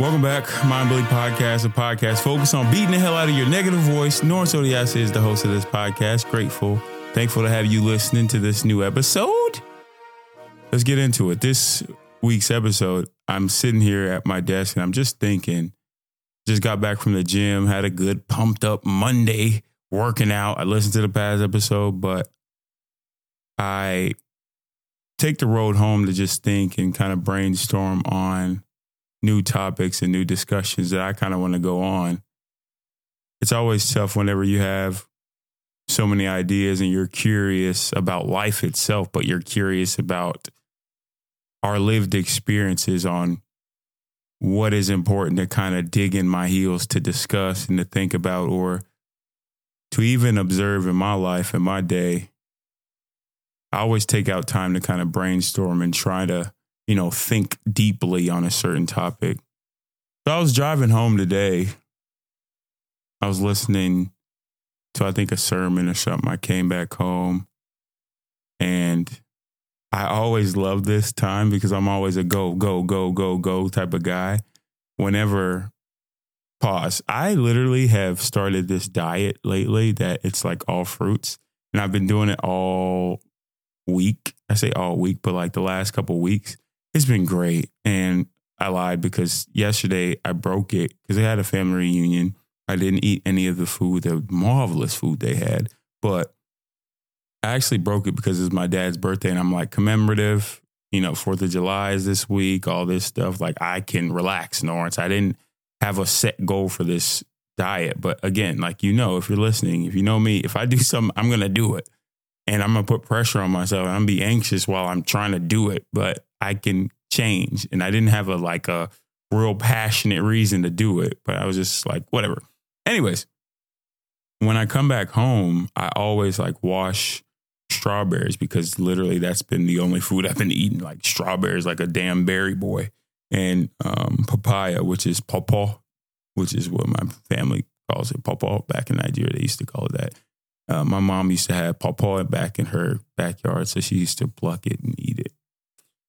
Welcome back, Mind Bully Podcast, a podcast focused on beating the hell out of your negative voice. Norense Odiase is the host of this podcast. Grateful, thankful to have you listening to this new episode. Let's get into it. This week's episode, I'm sitting here at my desk and I'm just thinking, just got back from the gym, had a good pumped up Monday working out. I listened to the past episode, but I take the road home to just think and kind of brainstorm on new topics and new discussions that I kind of want to go on. It's always tough whenever you have so many ideas and you're curious about life itself, but you're curious about our lived experiences on what is important to kind of dig in my heels to discuss and to think about or to even observe in my life and my day. I always take out time to kind of brainstorm and try to you know, think deeply on a certain topic. So I was driving home today. I was listening to, I think, a sermon or something. I came back home and I always love this time because I'm always a go, go, go, go, go type of guy. Whenever, pause, I literally have started this diet lately that it's like all fruits. And I've been doing it all week. I say all week, but like the last couple weeks. It's been great. And I lied because yesterday I broke it because they had a family reunion. I didn't eat any of the food, the marvelous food they had, but I actually broke it because it's my dad's birthday and I'm like commemorative, you know, 4th of July is this week, all this stuff. Like I can relax, Norris. I didn't have a set goal for this diet. But again, like you know, if you're listening, if you know me, if I do something, I'm gonna do it. And I'm gonna put pressure on myself. I'm gonna be anxious while I'm trying to do it. But I can change. And I didn't have a like a real passionate reason to do it, but I was just like, whatever. Anyways, when I come back home, I always like wash strawberries because literally that's been the only food I've been eating, like strawberries, like a damn berry boy, and um, papaya, which is pawpaw, which is what my family calls it, pawpaw. Back in Nigeria, they used to call it that. Uh, my mom used to have pawpaw back in her backyard, so she used to pluck it and eat it.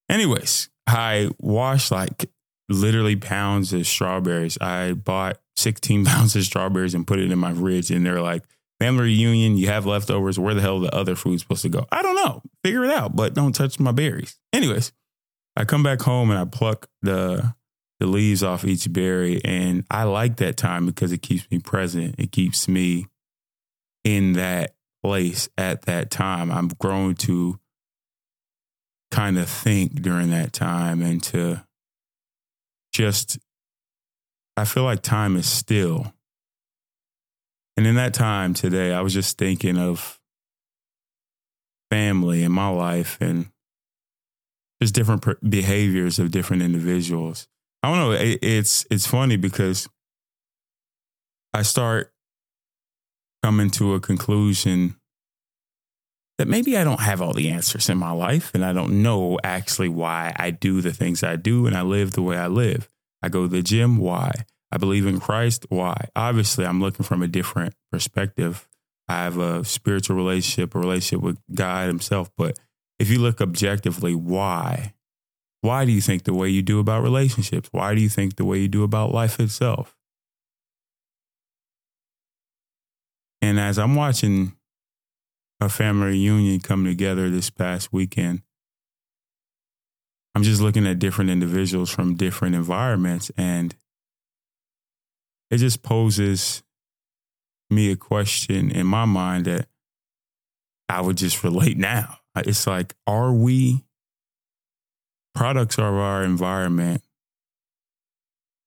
Anyways, I washed like literally pounds of strawberries. I bought 16 pounds of strawberries and put it in my fridge. And they're like, family reunion, you have leftovers. Where the hell the other food supposed to go? I don't know. Figure it out, but don't touch my berries. Anyways, I come back home and I pluck the the leaves off each berry. And I like that time because it keeps me present. It keeps me in that place at that time. I'm grown to kind of think during that time and to just, I feel like time is still. And in that time today, I was just thinking of family and my life and just different behaviors of different individuals. I don't know. It, it's it's funny because I start coming to a conclusion that maybe I don't have all the answers in my life and I don't know actually why I do the things I do and I live the way I live. I go to the gym, why? I believe in Christ, why? Obviously, I'm looking from a different perspective. I have a spiritual relationship, a relationship with God Himself. But if you look objectively, why? Why do you think the way you do about relationships? Why do you think the way you do about life itself? And as I'm watching a family reunion come together this past weekend. I'm just looking at different individuals from different environments, and it just poses me a question in my mind that I would just relate now. It's like, are we products of our environment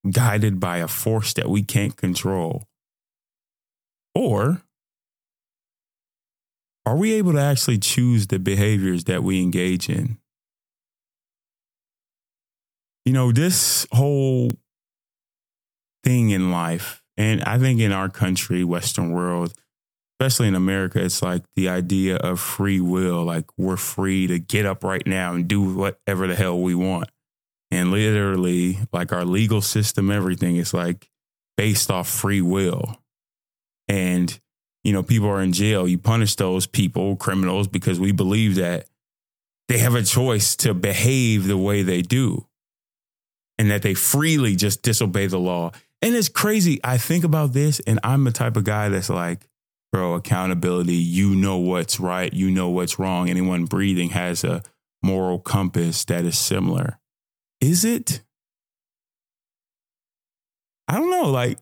guided by a force that we can't control? Or are we able to actually choose the behaviors that we engage in? You know, this whole thing in life, and I think in our country, Western world, especially in America, it's like the idea of free will. Like we're free to get up right now and do whatever the hell we want. And literally, like our legal system, everything is like based off free will. And you know, people are in jail, you punish those people, criminals, because we believe that they have a choice to behave the way they do. and that they freely just disobey the law. And it's crazy. I think about this, and I'm the type of guy that's like, bro, accountability. You know what's right. You know what's wrong. Anyone breathing has a moral compass that is similar. Is it? I don't know. Like,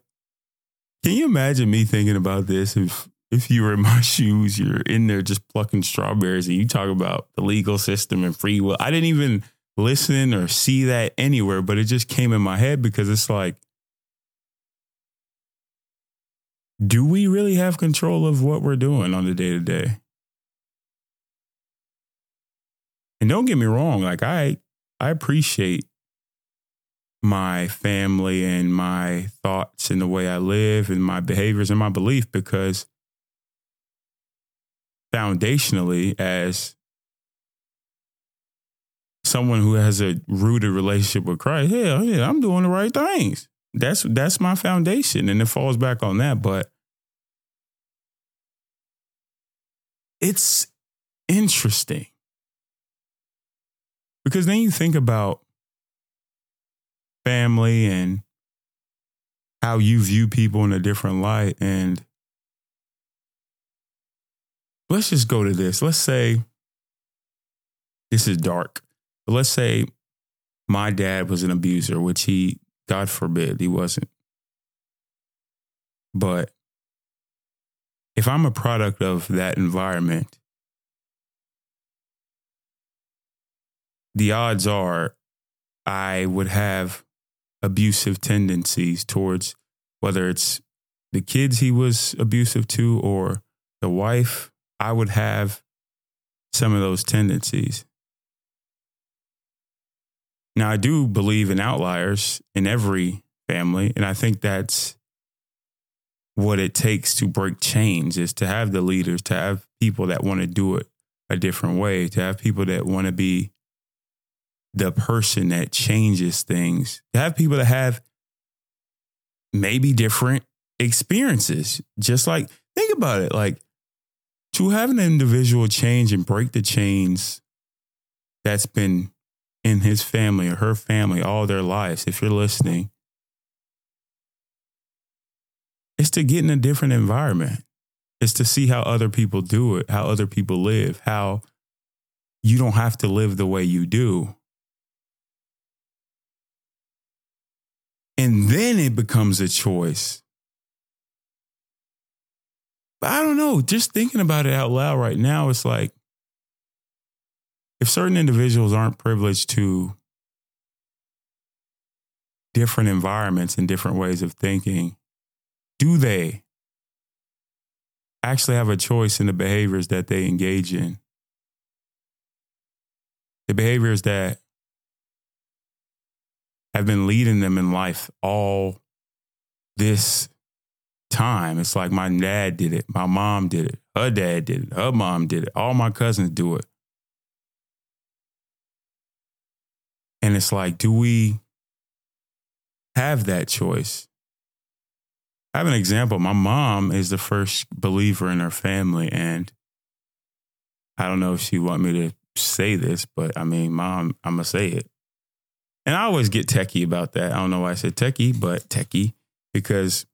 can you imagine me thinking about this if if you were in my shoes, you're in there just plucking strawberries and you talk about the legal system and free will. I didn't even listen or see that anywhere, but it just came in my head because it's like, do we really have control of what we're doing on the day to day? And don't get me wrong, like I I appreciate my family and my thoughts and the way I live and my behaviors and my belief because foundationally as someone who has a rooted relationship with Christ, hell yeah, I'm doing the right things. That's that's my foundation, and it falls back on that. But it's interesting because then you think about family and how you view people in a different light, and let's just go to this. Let's say this is dark. But let's say my dad was an abuser, which he, God forbid, he wasn't. But if I'm a product of that environment, the odds are I would have abusive tendencies towards whether it's the kids he was abusive to or the wife I would have some of those tendencies. Now, I do believe in outliers in every family, and I think that's what it takes to break chains is to have the leaders, to have people that want to do it a different way, to have people that want to be the person that changes things, to have people that have maybe different experiences. Just like, think about it like to have an individual change and break the chains that's been in his family or her family all their lives, if you're listening, it's to get in a different environment. It's to see how other people do it, how other people live, how you don't have to live the way you do. And then it becomes a choice but I don't know, just thinking about it out loud right now, it's like if certain individuals aren't privileged to different environments and different ways of thinking, do they actually have a choice in the behaviors that they engage in? The behaviors that have been leading them in life all this time. It's like my dad did it, my mom did it, her dad did it, her mom did it, all my cousins do it. And it's like, do we have that choice? I have an example. My mom is the first believer in her family, and I don't know if she want me to say this, but I mean, mom, I'm gonna say it. And I always get techie about that. I don't know why I said techie, but techie because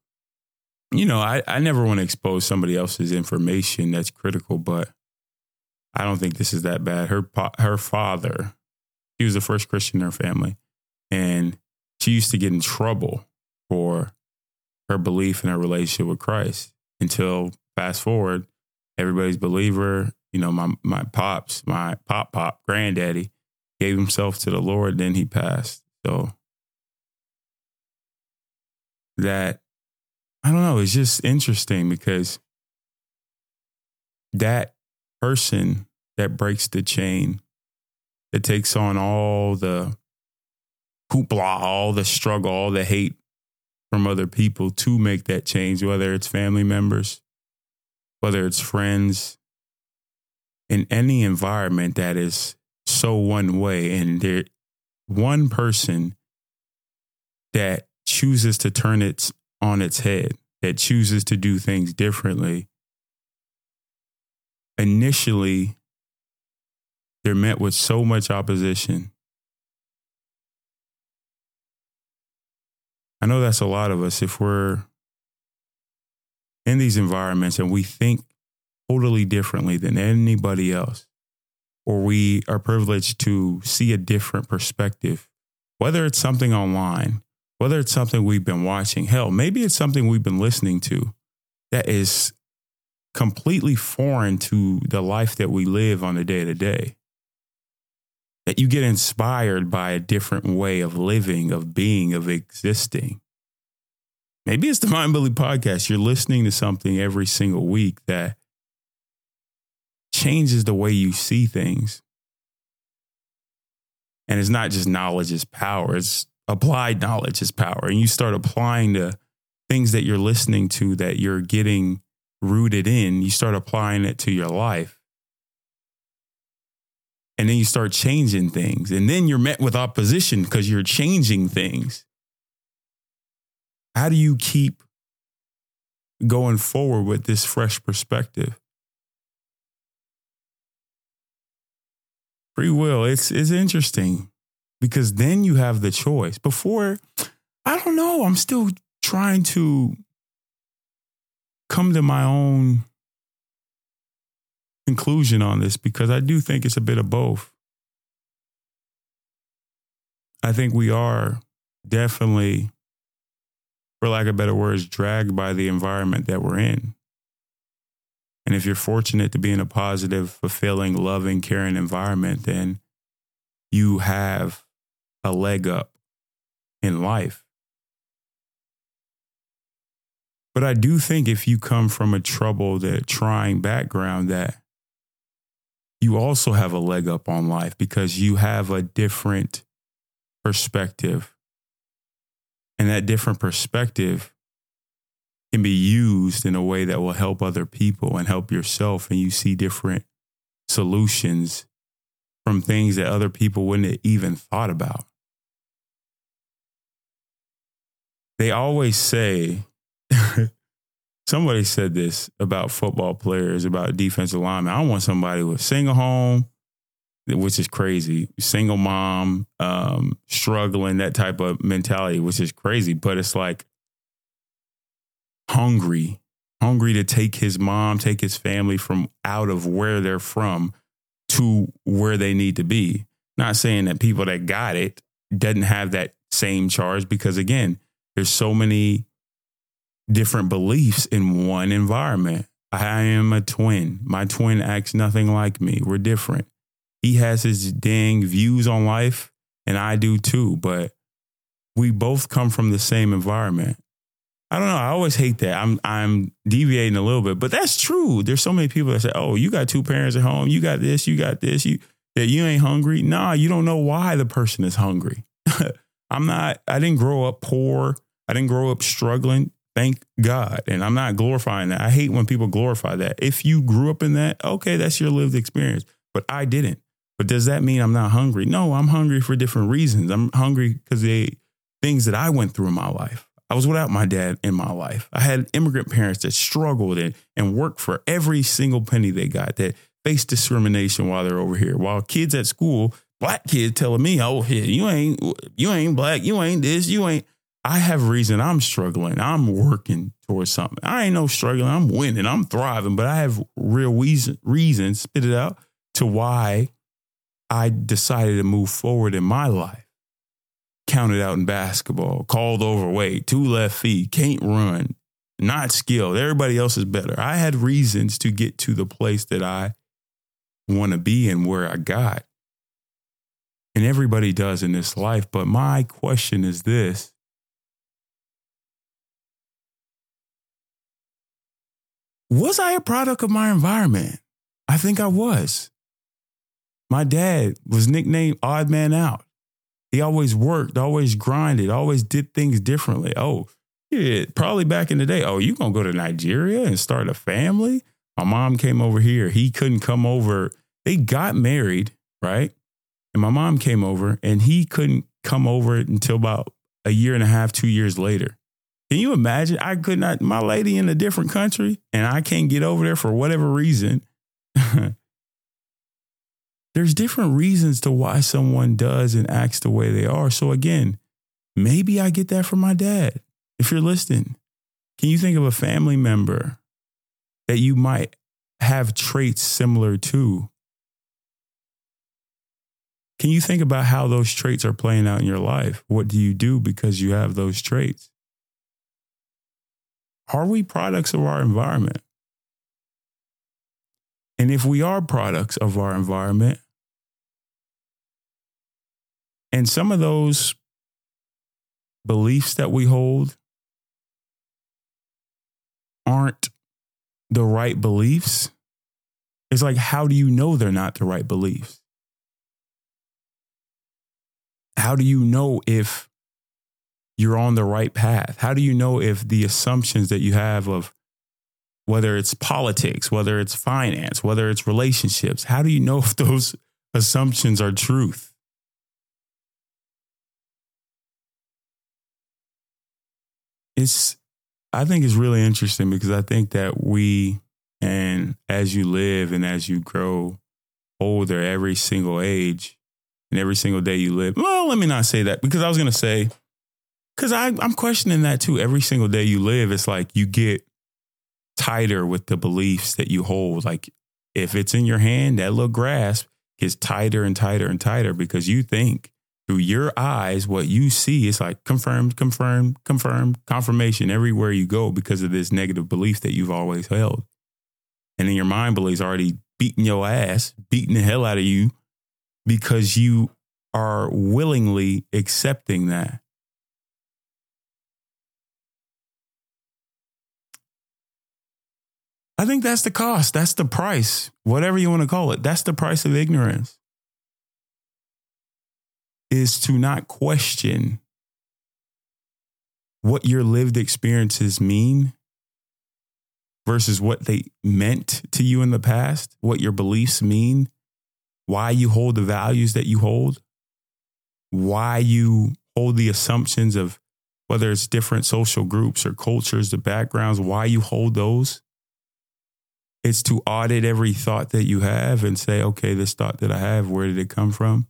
you know, I, I never want to expose somebody else's information that's critical, but I don't think this is that bad. Her her father, he was the first Christian in her family, and she used to get in trouble for her belief in her relationship with Christ. Until fast forward, everybody's believer. You know, my my pops, my pop pop granddaddy, gave himself to the Lord. Then he passed. So that I don't know. It's just interesting because that person that breaks the chain, that takes on all the hoopla, all the struggle, all the hate from other people to make that change, whether it's family members, whether it's friends, in any environment that is so one way, and there one person that chooses to turn it on its head, that chooses to do things differently, initially they're met with so much opposition. I know that's a lot of us. If we're in these environments and we think totally differently than anybody else, or we are privileged to see a different perspective, whether it's something online, whether it's something we've been watching, hell, maybe it's something we've been listening to that is completely foreign to the life that we live on a day to day. That you get inspired by a different way of living, of being, of existing. Maybe it's the Mind Bully podcast. You're listening to something every single week that changes the way you see things. And it's not just knowledge is power, it's applied knowledge is power. And you start applying the things that you're listening to that you're getting rooted in, you start applying it to your life. And then you start changing things. And then you're met with opposition because you're changing things. How do you keep going forward with this fresh perspective? Free will, it's it's interesting because then you have the choice. Before, I don't know, I'm still trying to come to my own conclusion on this because I do think it's a bit of both. I think we are definitely, for lack of better words, dragged by the environment that we're in. And if you're fortunate to be in a positive, fulfilling, loving, caring environment, then you have a leg up in life. But I do think if you come from a troubled, a trying background, that you also have a leg up on life because you have a different perspective. And that different perspective can be used in a way that will help other people and help yourself. And you see different solutions from things that other people wouldn't have even thought about. They always say, somebody said this about football players, about defensive linemen. I want somebody with single home, which is crazy, single mom, um, struggling, that type of mentality, which is crazy. But it's like hungry, hungry to take his mom, take his family from out of where they're from to where they need to be. Not saying that people that got it doesn't have that same charge because again, there's so many different beliefs in one environment. I am a twin. My twin acts nothing like me. We're different. He has his dang views on life, and I do too, but we both come from the same environment. I don't know. I always hate that. I'm I'm deviating a little bit, but that's true. There's so many people that say, "Oh, you got two parents at home. You got this. You got this. You that you ain't hungry." Nah, you don't know why the person is hungry. I'm not. I didn't grow up poor. I didn't grow up struggling. Thank God. And I'm not glorifying that. I hate when people glorify that. If you grew up in that, okay, that's your lived experience. But I didn't. But does that mean I'm not hungry? No, I'm hungry for different reasons. I'm hungry because the things that I went through in my life. I was without my dad in my life. I had immigrant parents that struggled and, and worked for every single penny they got, that faced discrimination while they're over here. While kids at school, black kids telling me, oh, you ain't you ain't black, you ain't this, you ain't I have reason I'm struggling. I'm working towards something. I ain't no struggling. I'm winning. I'm thriving, but I have real reason, reason, spit it out, to why I decided to move forward in my life. Counted out in basketball, called overweight, two left feet, can't run, not skilled. Everybody else is better. I had reasons to get to the place that I want to be and where I got. And everybody does in this life. But my question is this Was I a product of my environment? I think I was. My dad was nicknamed Odd Man Out. He always worked, always grinded, always did things differently. Oh, yeah, probably back in the day. Oh, you gonna go to Nigeria and start a family? My mom came over here. He couldn't come over. They got married, right? And my mom came over and he couldn't come over until about a year and a half, two years later. Can you imagine? I could not, my lady in a different country, and I can't get over there for whatever reason. There's different reasons to why someone does and acts the way they are. So, again, maybe I get that from my dad. If you're listening, can you think of a family member that you might have traits similar to? Can you think about how those traits are playing out in your life? What do you do because you have those traits? Are we products of our environment? And if we are products of our environment, and some of those beliefs that we hold aren't the right beliefs, it's like, how do you know they're not the right beliefs? How do you know if you're on the right path? How do you know if the assumptions that you have of whether it's politics, whether it's finance, whether it's relationships, how do you know if those assumptions are truth? It's I think it's really interesting because I think that we and as you live and as you grow older every single age and every single day you live. Well, let me not say that because I was going to say because I'm questioning that too. Every single day you live, it's like you get tighter with the beliefs that you hold. Like if it's in your hand, that little grasp gets tighter and tighter and tighter because you think through your eyes, what you see is like confirmed, confirmed, confirmed, confirmation everywhere you go because of this negative belief that you've always held. And then your mind believes already beating your ass, beating the hell out of you because you are willingly accepting that. I think that's the cost. That's the price, whatever you want to call it. That's the price of ignorance is to not question what your lived experiences mean versus what they meant to you in the past, what your beliefs mean, why you hold the values that you hold, why you hold the assumptions of whether it's different social groups or cultures, the backgrounds, why you hold those. It's to audit every thought that you have and say, okay, this thought that I have, where did it come from?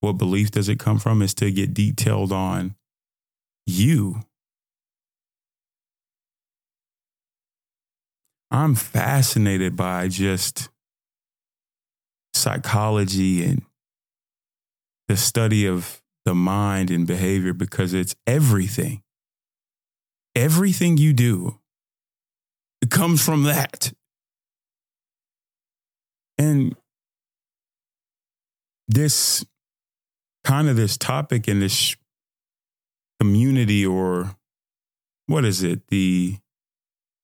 What belief does it come from? Is to get detailed on you. I'm fascinated by just psychology and the study of the mind and behavior because it's everything. Everything you do it comes from that. And this kind of this topic in this community or what is it? The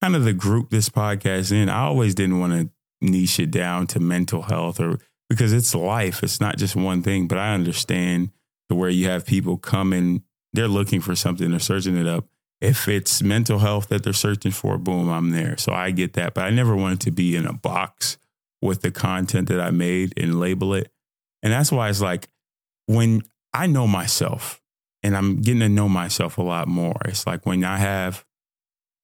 kind of the group this podcast in. I always didn't want to niche it down to mental health or because it's life. It's not just one thing, but I understand to where you have people coming, they're looking for something, they're searching it up. If it's mental health that they're searching for, boom, I'm there. So I get that. But I never wanted to be in a box with the content that I made and label it. And that's why it's like when I know myself and I'm getting to know myself a lot more, it's like when I have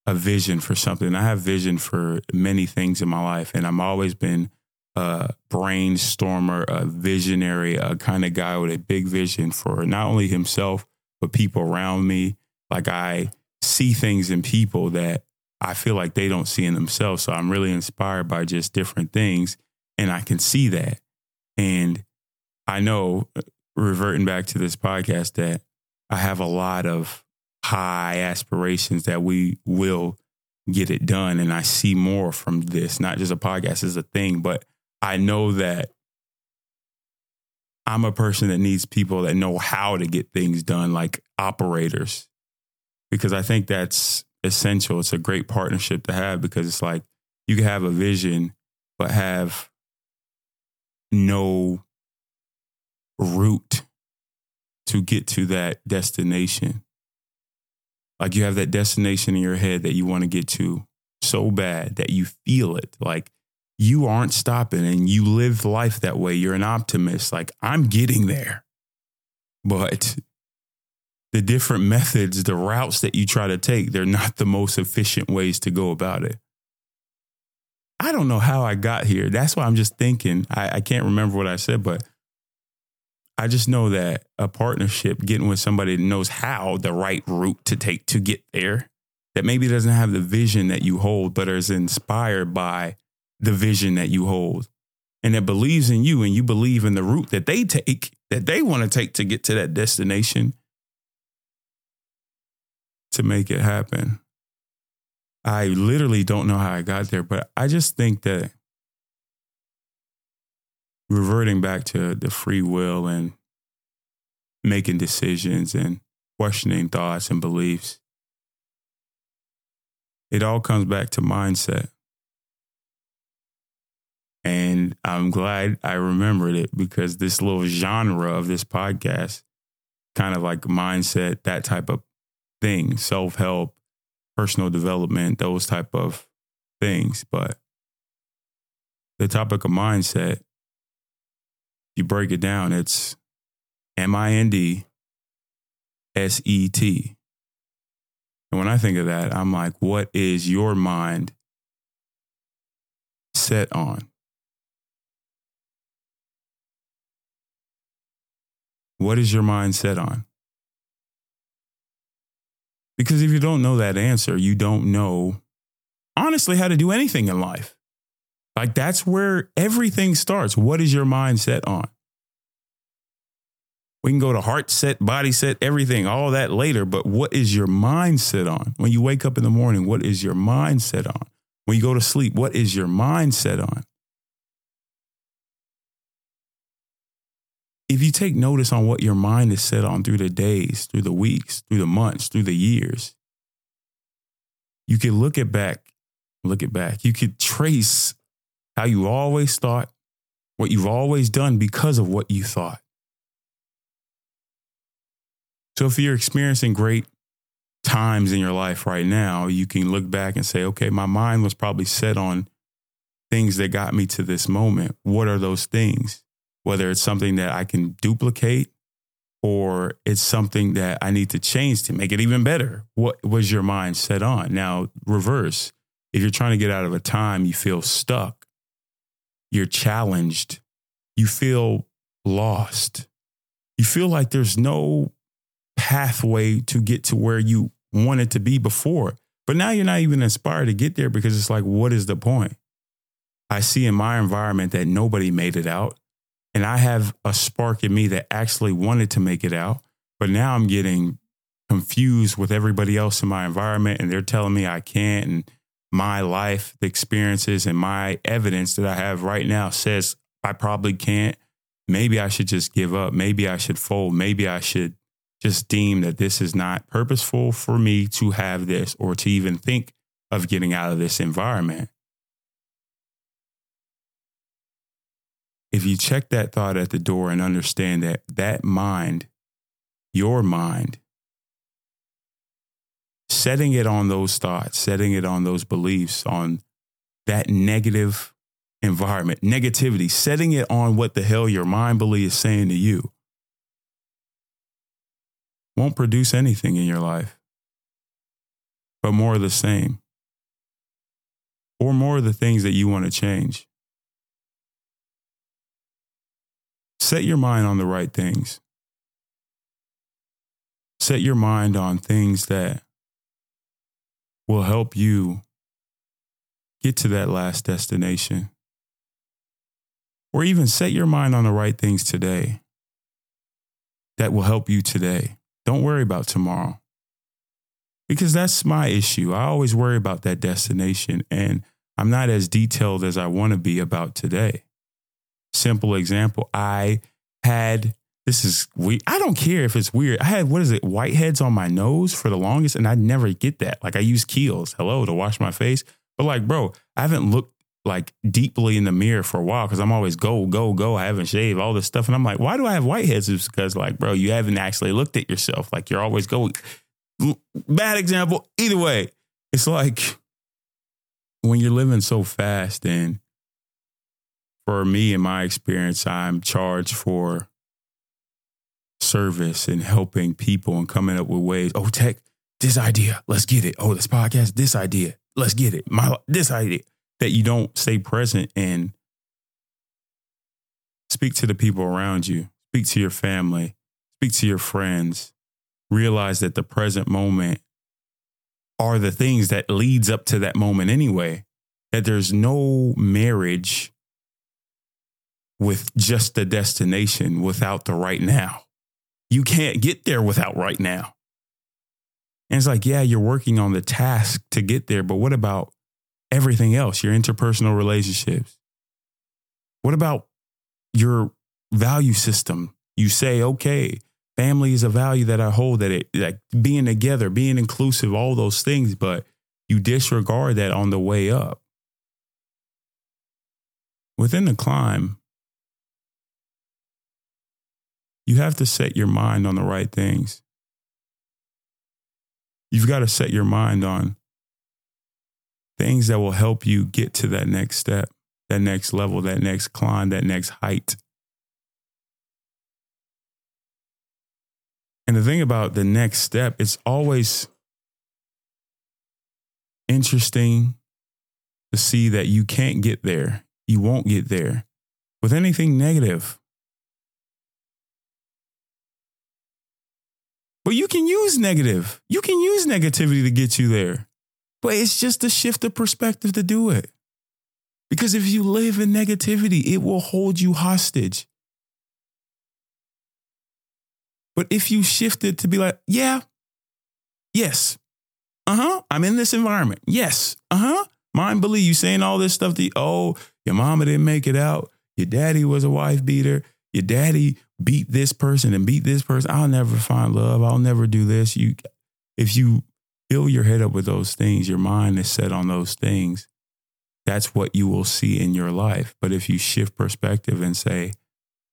a vision for something, I have vision for many things in my life. And I've always been a brainstormer, a visionary, a kind of guy with a big vision for not only himself, but people around me. Like I see things in people that I feel like they don't see in themselves. So I'm really inspired by just different things. And I can see that. And I know reverting back to this podcast that I have a lot of high aspirations that we will get it done. And I see more from this, not just a podcast as a thing, but I know that I'm a person that needs people that know how to get things done, like operators, because I think that's essential. It's a great partnership to have because it's like you can have a vision, but have no route to get to that destination. Like you have that destination in your head that you want to get to so bad that you feel it. Like you aren't stopping and you live life that way. You're an optimist. Like I'm getting there. But the different methods, the routes that you try to take, they're not the most efficient ways to go about it. I don't know how I got here. That's why I'm just thinking. I, I can't remember what I said, but I just know that a partnership, getting with somebody that knows how the right route to take to get there, that maybe doesn't have the vision that you hold, but is inspired by the vision that you hold and that believes in you and you believe in the route that they take, that they want to take to get to that destination to make it happen. I literally don't know how I got there, but I just think that reverting back to the free will and making decisions and questioning thoughts and beliefs, it all comes back to mindset. And I'm glad I remembered it because this little genre of this podcast, kind of like mindset, that type of thing, self help, personal development, those type of things. But the topic of mindset, you break it down, it's M I N D S E T. And when I think of that, I'm like, what is your mind set on? What is your mind set on? Because if you don't know that answer, you don't know honestly how to do anything in life. Like that's where everything starts. What is your mind set on? We can go to heart set, body set, everything, all that later. But what is your mind set on? When you wake up in the morning, what is your mind set on? When you go to sleep, what is your mind set on? if you take notice on what your mind is set on through the days, through the weeks, through the months, through the years, you can look it back, look it back. You could trace how you always thought, what you've always done because of what you thought. So if you're experiencing great times in your life right now, you can look back and say, okay, my mind was probably set on things that got me to this moment. What are those things? whether it's something that I can duplicate or it's something that I need to change to make it even better. What was your mind set on? Now, reverse. If you're trying to get out of a time, you feel stuck, you're challenged, you feel lost, you feel like there's no pathway to get to where you wanted to be before. But now you're not even inspired to get there because it's like, what is the point? I see in my environment that nobody made it out and I have a spark in me that actually wanted to make it out, but now I'm getting confused with everybody else in my environment and they're telling me I can't and my life, the experiences and my evidence that I have right now says I probably can't. Maybe I should just give up. Maybe I should fold. Maybe I should just deem that this is not purposeful for me to have this or to even think of getting out of this environment. if you check that thought at the door and understand that that mind, your mind, setting it on those thoughts, setting it on those beliefs, on that negative environment, negativity, setting it on what the hell your mind believes is saying to you, won't produce anything in your life, but more of the same, or more of the things that you want to change. Set your mind on the right things. Set your mind on things that will help you get to that last destination. Or even set your mind on the right things today that will help you today. Don't worry about tomorrow. Because that's my issue. I always worry about that destination and I'm not as detailed as I want to be about today simple example. I had this is weird. I don't care if it's weird. I had what is it, whiteheads on my nose for the longest, and I never get that. Like I use Kiehl's, hello, to wash my face. But like, bro, I haven't looked like deeply in the mirror for a while because I'm always go, go, go. I haven't shaved all this stuff. And I'm like, why do I have whiteheads? It's because like, bro, you haven't actually looked at yourself. Like you're always going. Bad example. Either way, it's like when you're living so fast and for me, in my experience, I'm charged for service and helping people and coming up with ways. Oh, tech, this idea, let's get it. Oh, this podcast, this idea, let's get it. My this idea that you don't stay present and speak to the people around you, speak to your family, speak to your friends, realize that the present moment are the things that leads up to that moment anyway. That there's no marriage with just the destination without the right now. You can't get there without right now. And it's like, yeah, you're working on the task to get there, but what about everything else? Your interpersonal relationships? What about your value system? You say, okay, family is a value that I hold that it like being together, being inclusive, all those things, but you disregard that on the way up. Within the climb, you have to set your mind on the right things. You've got to set your mind on things that will help you get to that next step, that next level, that next climb, that next height. And the thing about the next step, it's always interesting to see that you can't get there. You won't get there with anything negative. But you can use negative. You can use negativity to get you there. But it's just a shift of perspective to do it. Because if you live in negativity, it will hold you hostage. But if you shift it to be like, yeah, yes, uh huh, I'm in this environment. Yes, uh huh. Mind believe you saying all this stuff to you, oh, your mama didn't make it out. Your daddy was a wife beater. Your daddy beat this person and beat this person. I'll never find love. I'll never do this. You, if you fill your head up with those things, your mind is set on those things. That's what you will see in your life. But if you shift perspective and say,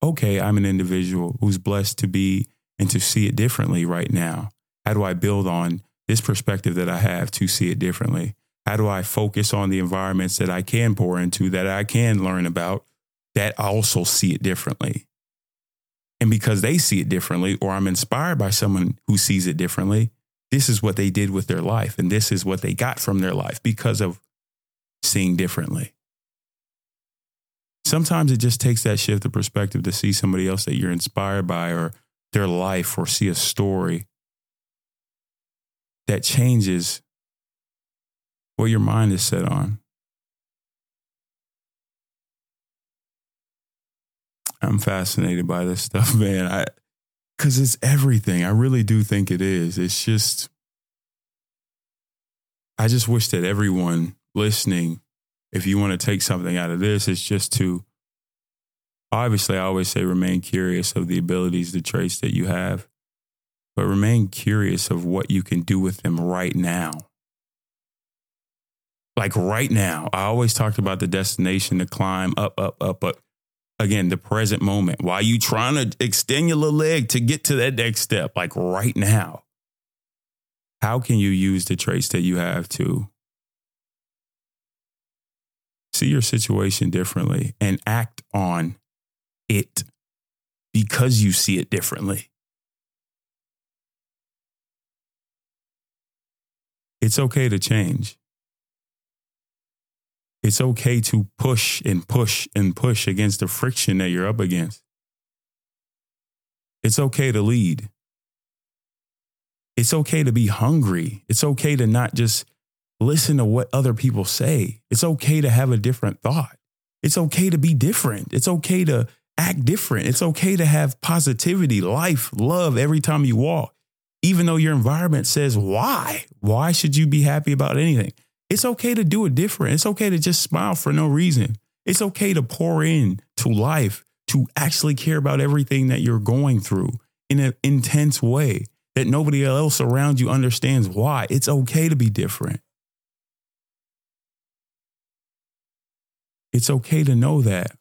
okay, I'm an individual who's blessed to be and to see it differently right now. How do I build on this perspective that I have to see it differently? How do I focus on the environments that I can pour into, that I can learn about, that also see it differently? And because they see it differently, or I'm inspired by someone who sees it differently, this is what they did with their life. And this is what they got from their life because of seeing differently. Sometimes it just takes that shift of perspective to see somebody else that you're inspired by or their life or see a story that changes what your mind is set on. I'm fascinated by this stuff, man. I cuz it's everything. I really do think it is. It's just I just wish that everyone listening if you want to take something out of this, it's just to obviously, I always say remain curious of the abilities, the traits that you have, but remain curious of what you can do with them right now. Like right now, I always talked about the destination to climb up, up, up, but again, the present moment. Why you trying to extend your little leg to get to that next step? Like right now. How can you use the traits that you have to see your situation differently and act on it because you see it differently. It's okay to change. It's okay to push and push and push against the friction that you're up against. It's okay to lead. It's okay to be hungry. It's okay to not just listen to what other people say. It's okay to have a different thought. It's okay to be different. It's okay to act different. It's okay to have positivity, life, love every time you walk, even though your environment says, why? Why should you be happy about anything? It's okay to do it different. It's okay to just smile for no reason. It's okay to pour in to life, to actually care about everything that you're going through in an intense way that nobody else around you understands why. It's okay to be different. It's okay to know that.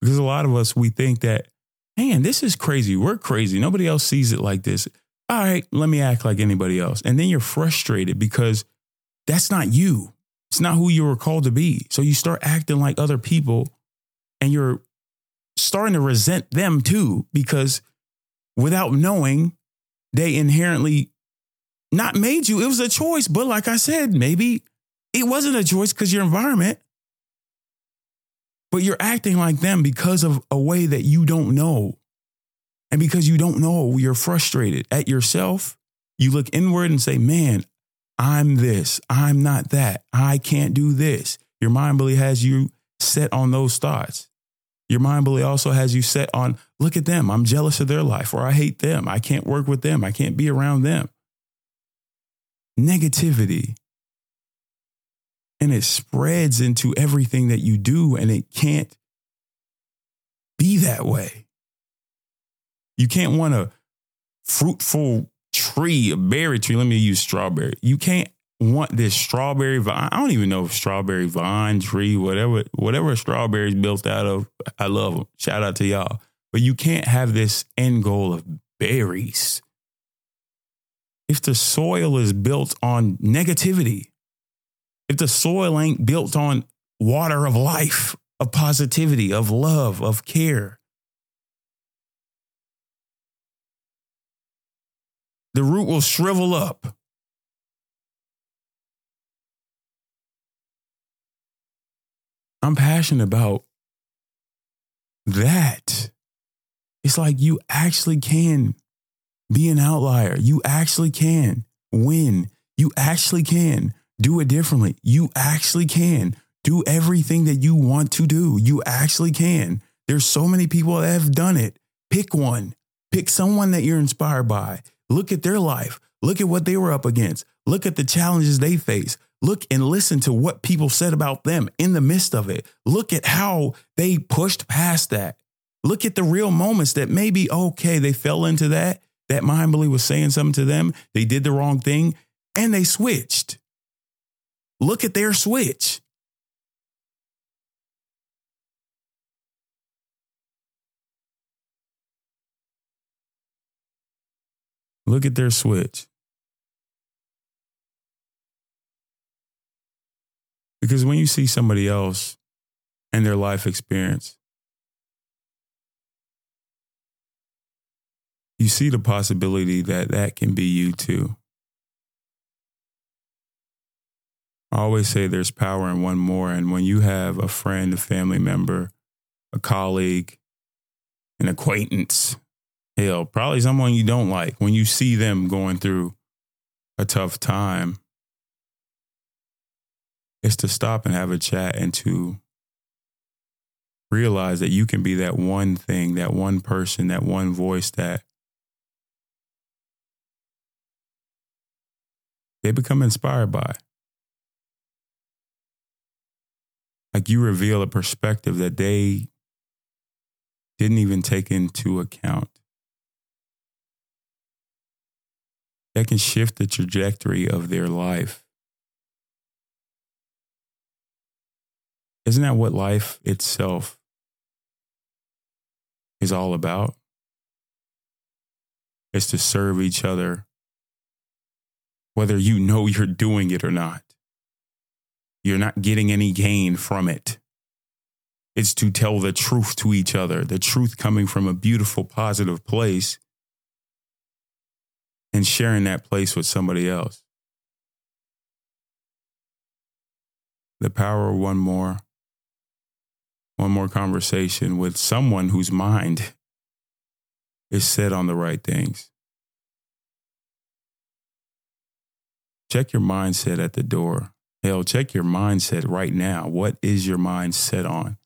Because a lot of us, we think that, man, this is crazy. We're crazy. Nobody else sees it like this. All right, let me act like anybody else. And then you're frustrated because that's not you. It's not who you were called to be. So you start acting like other people and you're starting to resent them too because without knowing, they inherently not made you. It was a choice. But like I said, maybe it wasn't a choice because your environment but you're acting like them because of a way that you don't know. And because you don't know, you're frustrated at yourself. You look inward and say, man, I'm this, I'm not that, I can't do this. Your mind really has you set on those thoughts. Your mind really also has you set on, look at them, I'm jealous of their life, or I hate them, I can't work with them, I can't be around them. Negativity. And it spreads into everything that you do, and it can't be that way. You can't want a fruitful tree, a berry tree. Let me use strawberry. You can't want this strawberry vine. I don't even know if strawberry vine tree, whatever, whatever strawberries built out of. I love them. Shout out to y'all. But you can't have this end goal of berries. If the soil is built on negativity, if the soil ain't built on water of life, of positivity, of love, of care, the root will shrivel up. I'm passionate about that. It's like you actually can be an outlier. You actually can win. You actually can do it differently. You actually can do everything that you want to do. You actually can. There's so many people that have done it. Pick one. Pick someone that you're inspired by. Look at their life. Look at what they were up against. Look at the challenges they face. Look and listen to what people said about them in the midst of it. Look at how they pushed past that. Look at the real moments that maybe, okay, they fell into that. That mind bully was saying something to them. They did the wrong thing and they switched. Look at their switch. Look at their switch. Because when you see somebody else and their life experience, you see the possibility that that can be you too. I always say there's power in one more. And when you have a friend, a family member, a colleague, an acquaintance, hell, probably someone you don't like, when you see them going through a tough time, is to stop and have a chat and to realize that you can be that one thing, that one person, that one voice that they become inspired by. Like you reveal a perspective that they didn't even take into account. That can shift the trajectory of their life. Isn't that what life itself is all about? Is to serve each other, whether you know you're doing it or not. You're not getting any gain from it. It's to tell the truth to each other, the truth coming from a beautiful, positive place, and sharing that place with somebody else. The power of one more one more conversation with someone whose mind is set on the right things. Check your mindset at the door. Hell, check your mindset right now. What is your mind set on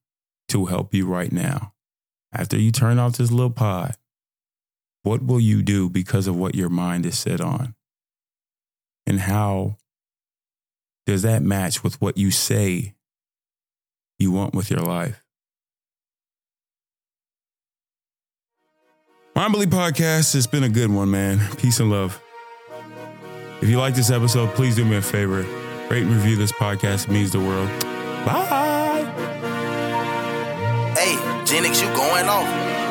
to help you right now? After you turn off this little pod, what will you do because of what your mind is set on? And how does that match with what you say you want with your life. Mind Bully Podcast, it's been a good one, man. Peace and love. If you like this episode, please do me a favor. Rate and review this podcast. It means the world. Bye. Hey, Genix, you going off.